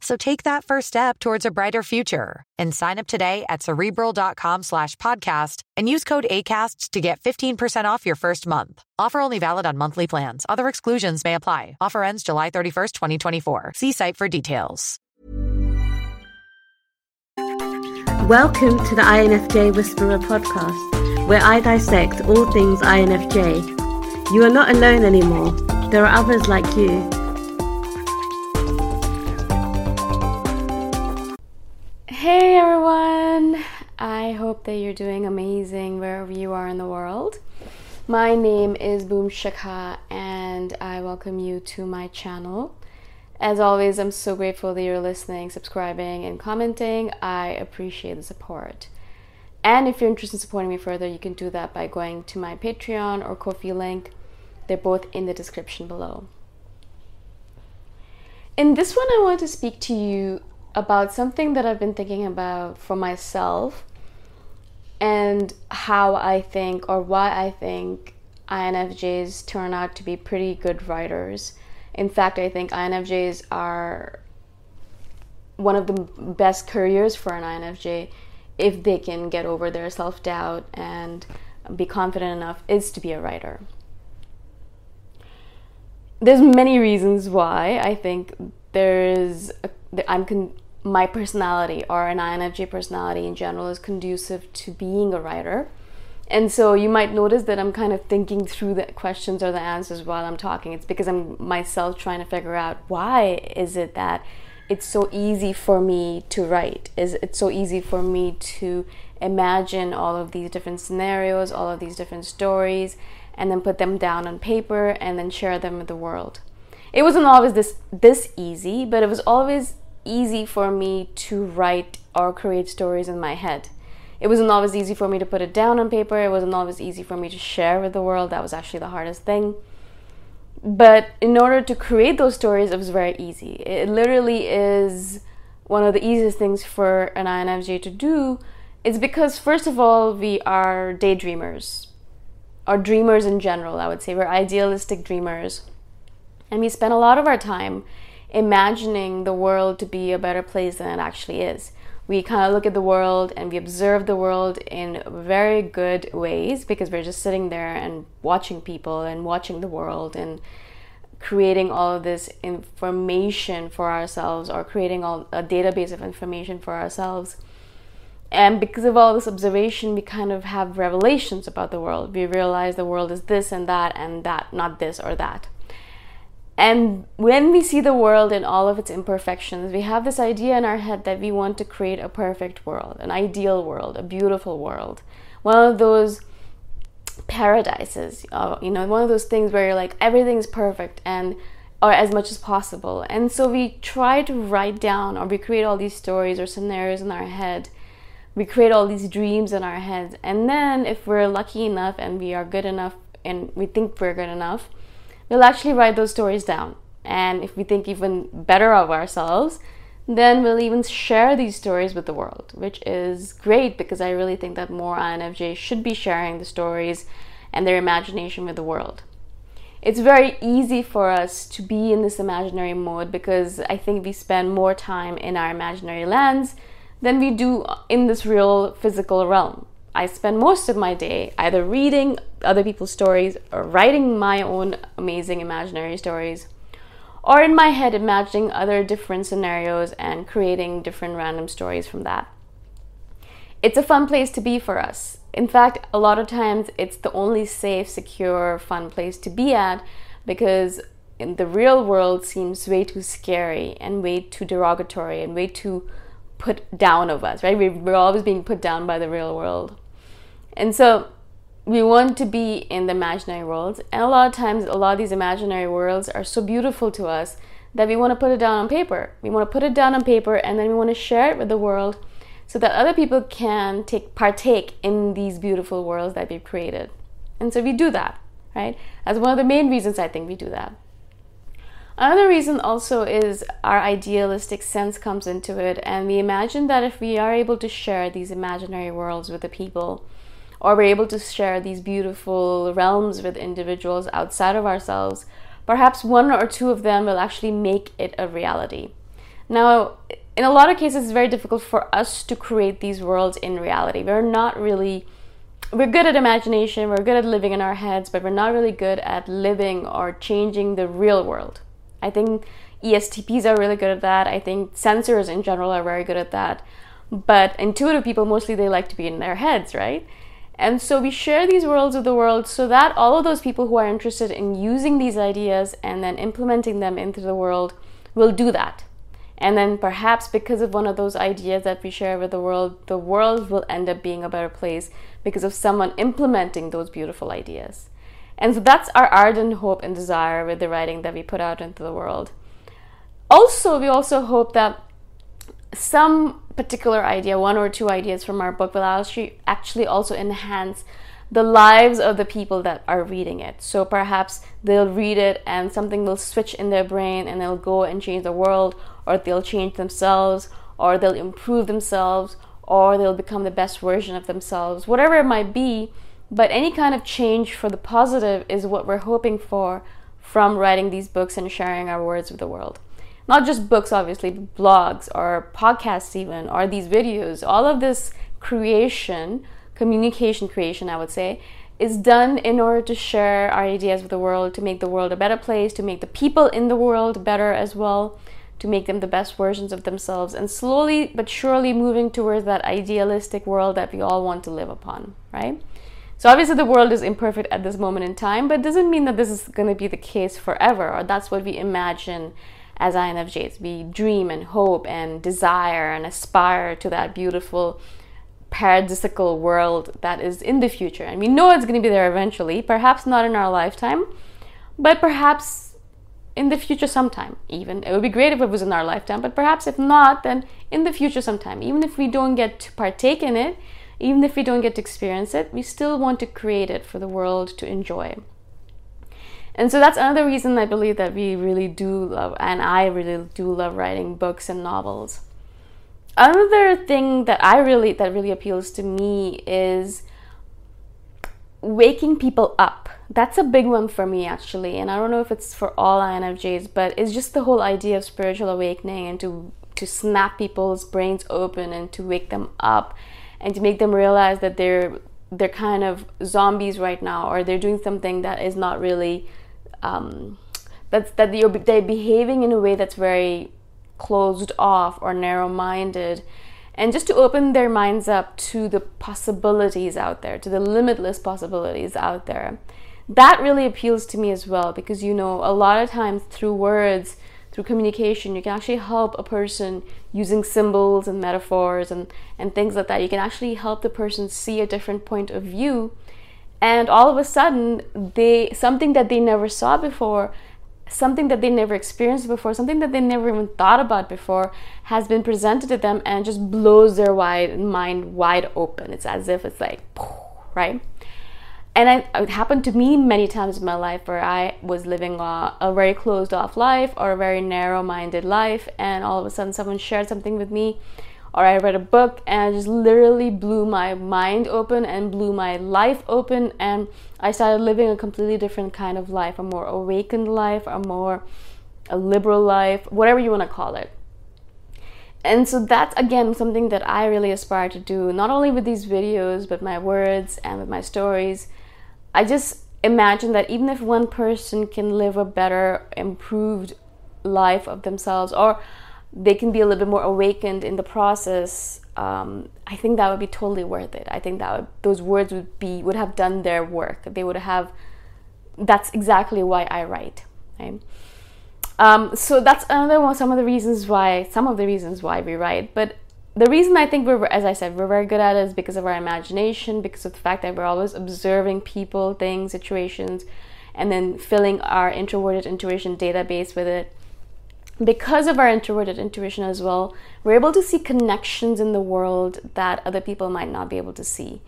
So take that first step towards a brighter future and sign up today at cerebral.com slash podcast and use code ACasts to get 15% off your first month. Offer only valid on monthly plans. Other exclusions may apply. Offer ends July 31st, 2024. See site for details. Welcome to the INFJ Whisperer podcast, where I dissect all things INFJ. You are not alone anymore. There are others like you. That you're doing amazing wherever you are in the world. My name is Boom Shikha and I welcome you to my channel. As always, I'm so grateful that you're listening, subscribing, and commenting. I appreciate the support. And if you're interested in supporting me further, you can do that by going to my Patreon or Ko-fi link. They're both in the description below. In this one, I want to speak to you about something that I've been thinking about for myself and how I think or why I think INFJs turn out to be pretty good writers. In fact, I think INFJs are one of the best careers for an INFJ if they can get over their self doubt and be confident enough is to be a writer. There's many reasons why I think there is a, I'm con- my personality or an INFJ personality in general is conducive to being a writer. And so you might notice that I'm kind of thinking through the questions or the answers while I'm talking. It's because I'm myself trying to figure out why is it that it's so easy for me to write? Is it so easy for me to imagine all of these different scenarios, all of these different stories, and then put them down on paper and then share them with the world? It wasn't always this this easy, but it was always easy for me to write or create stories in my head. It wasn't always easy for me to put it down on paper. It wasn't always easy for me to share with the world. That was actually the hardest thing. But in order to create those stories, it was very easy. It literally is one of the easiest things for an INFJ to do. It's because, first of all, we are daydreamers, or dreamers in general, I would say. We're idealistic dreamers. And we spend a lot of our time imagining the world to be a better place than it actually is. We kind of look at the world and we observe the world in very good ways because we're just sitting there and watching people and watching the world and creating all of this information for ourselves or creating all a database of information for ourselves. And because of all this observation, we kind of have revelations about the world. We realize the world is this and that and that, not this or that. And when we see the world in all of its imperfections, we have this idea in our head that we want to create a perfect world, an ideal world, a beautiful world. One of those paradises, uh, you know, one of those things where you're like, everything's perfect and or as much as possible. And so we try to write down or we create all these stories or scenarios in our head. We create all these dreams in our heads. And then if we're lucky enough and we are good enough and we think we're good enough, we'll actually write those stories down. And if we think even better of ourselves, then we'll even share these stories with the world, which is great because I really think that more INFJs should be sharing the stories and their imagination with the world. It's very easy for us to be in this imaginary mode because I think we spend more time in our imaginary lands than we do in this real physical realm. I spend most of my day either reading other people's stories or writing my own amazing imaginary stories, or in my head imagining other different scenarios and creating different random stories from that. it's a fun place to be for us. In fact, a lot of times it's the only safe, secure, fun place to be at because the real world seems way too scary and way too derogatory and way too put down of us, right? We're always being put down by the real world. And so we want to be in the imaginary worlds. And a lot of times, a lot of these imaginary worlds are so beautiful to us that we want to put it down on paper. We want to put it down on paper and then we want to share it with the world so that other people can take partake in these beautiful worlds that we've created. And so we do that, right? That's one of the main reasons I think we do that. Another reason also is our idealistic sense comes into it, and we imagine that if we are able to share these imaginary worlds with the people, or we're able to share these beautiful realms with individuals outside of ourselves, perhaps one or two of them will actually make it a reality. Now, in a lot of cases, it's very difficult for us to create these worlds in reality. We're not really, we're good at imagination, we're good at living in our heads, but we're not really good at living or changing the real world. I think ESTPs are really good at that. I think sensors in general are very good at that. But intuitive people, mostly they like to be in their heads, right? And so we share these worlds of the world so that all of those people who are interested in using these ideas and then implementing them into the world will do that. And then perhaps because of one of those ideas that we share with the world, the world will end up being a better place because of someone implementing those beautiful ideas. And so that's our ardent hope and desire with the writing that we put out into the world. Also, we also hope that some particular idea, one or two ideas from our book, will actually also enhance the lives of the people that are reading it. So perhaps they'll read it and something will switch in their brain and they'll go and change the world, or they'll change themselves, or they'll improve themselves, or they'll become the best version of themselves, whatever it might be. But any kind of change for the positive is what we're hoping for from writing these books and sharing our words with the world not just books, obviously, blogs or podcasts, even, or these videos. All of this creation, communication creation, I would say, is done in order to share our ideas with the world, to make the world a better place, to make the people in the world better as well, to make them the best versions of themselves, and slowly but surely moving towards that idealistic world that we all want to live upon, right? So obviously the world is imperfect at this moment in time, but it doesn't mean that this is going to be the case forever, or that's what we imagine as INFJs. We dream and hope and desire and aspire to that beautiful paradisical world that is in the future. And we know it's going to be there eventually, perhaps not in our lifetime, but perhaps in the future sometime even. It would be great if it was in our lifetime, but perhaps if not, then in the future sometime. Even if we don't get to partake in it, even if we don't get to experience it, we still want to create it for the world to enjoy. And so that's another reason I believe that we really do love, and I really do love writing books and novels. Another thing that I really that really appeals to me is waking people up. That's a big one for me actually, and I don't know if it's for all INFJs, but it's just the whole idea of spiritual awakening and to to snap people's brains open and to wake them up and to make them realize that they're they're kind of zombies right now or they're doing something that is not really um, that's that you're they're behaving in a way that's very closed off or narrow-minded. And just to open their minds up to the possibilities out there to the limitless possibilities out there. That really appeals to me as well because you know a lot of times through words through communication you can actually help a person using symbols and metaphors and, and things like that. You can actually help the person see a different point of view. And all of a sudden they something that they never saw before something that they never experienced before something that they never even thought about before has been presented to them and just blows their wide mind wide open. It's as if it's like right and I, it happened to me many times in my life where I was living a, a very closed off life or a very narrow minded life, and all of a sudden someone shared something with me or I read a book and it just literally blew my mind open and blew my life open and I started living a completely different kind of life, a more awakened life, a more a liberal life, whatever you want to call it. And so that's again something that I really aspire to do, not only with these videos, but my words and with my stories. I just imagine that even if one person can live a better, improved life of themselves, or they can be a little bit more awakened in the process, um, I think that would be totally worth it. I think that would, those words would be would have done their work. They would have. That's exactly why I write. Right? Um, so that's another one. Some of the reasons why. Some of the reasons why we write, but the reason I think we're, as I said, we're very good at it is because of our imagination, because of the fact that we're always observing people, things, situations, and then filling our introverted intuition database with it because of our introverted intuition as well, we're able to see connections in the world that other people might not be able to see.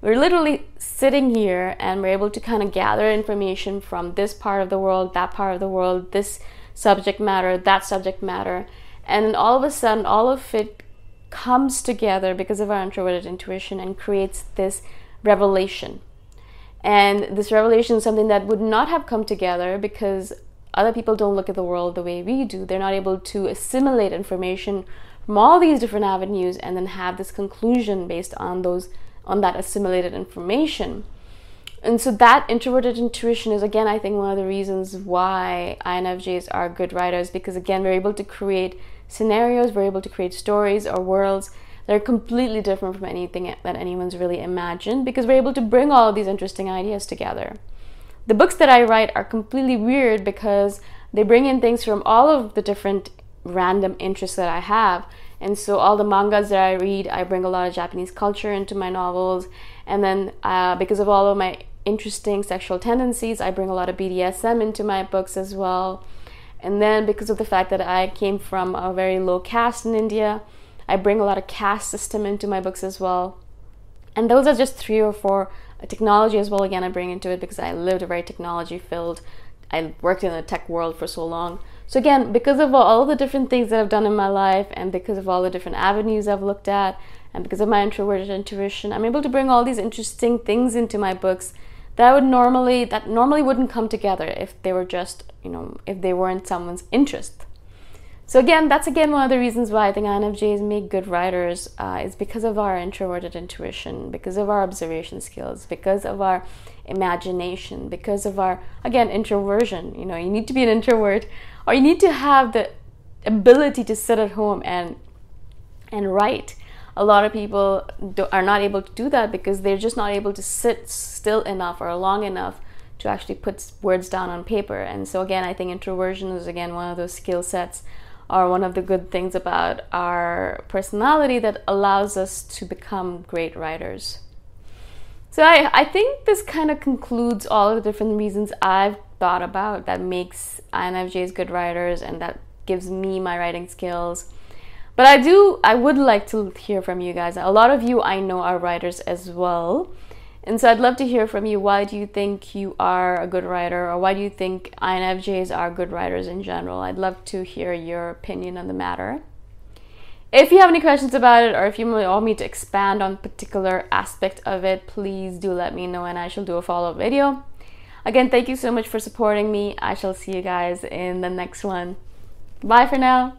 We're literally sitting here and we're able to kind of gather information from this part of the world, that part of the world, this subject matter, that subject matter. And all of a sudden, all of it comes together because of our introverted intuition and creates this revelation. And this revelation is something that would not have come together because other people don't look at the world the way we do. They're not able to assimilate information from all these different avenues and then have this conclusion based on those on that assimilated information. And so that introverted intuition is again I think one of the reasons why INFJs are good writers because again we're able to create scenarios, we're able to create stories or worlds that are completely different from anything that anyone's really imagined because we're able to bring all of these interesting ideas together the books that I write are completely weird because they bring in things from all of the different random interests that I have. And so, all the mangas that I read, I bring a lot of Japanese culture into my novels. And then, uh, because of all of my interesting sexual tendencies, I bring a lot of BDSM into my books as well. And then, because of the fact that I came from a very low caste in India, I bring a lot of caste system into my books as well. And those are just three or four uh, technology as well again i bring into it because i lived a very technology filled i worked in the tech world for so long so again because of all the different things that i've done in my life and because of all the different avenues i've looked at and because of my introverted intuition i'm able to bring all these interesting things into my books that would normally that normally wouldn't come together if they were just you know if they weren't someone's interest so again, that's again one of the reasons why I think INFJs make good writers uh, is because of our introverted intuition, because of our observation skills, because of our imagination, because of our again introversion. You know, you need to be an introvert, or you need to have the ability to sit at home and and write. A lot of people do, are not able to do that because they're just not able to sit still enough or long enough to actually put words down on paper. And so again, I think introversion is again one of those skill sets or one of the good things about our personality that allows us to become great writers. So I, I think this kind of concludes all the different reasons I've thought about that makes INFJs good writers and that gives me my writing skills. But I do I would like to hear from you guys. A lot of you I know are writers as well. And so I'd love to hear from you. Why do you think you are a good writer, or why do you think INFJs are good writers in general? I'd love to hear your opinion on the matter. If you have any questions about it, or if you want me to expand on particular aspect of it, please do let me know, and I shall do a follow-up video. Again, thank you so much for supporting me. I shall see you guys in the next one. Bye for now.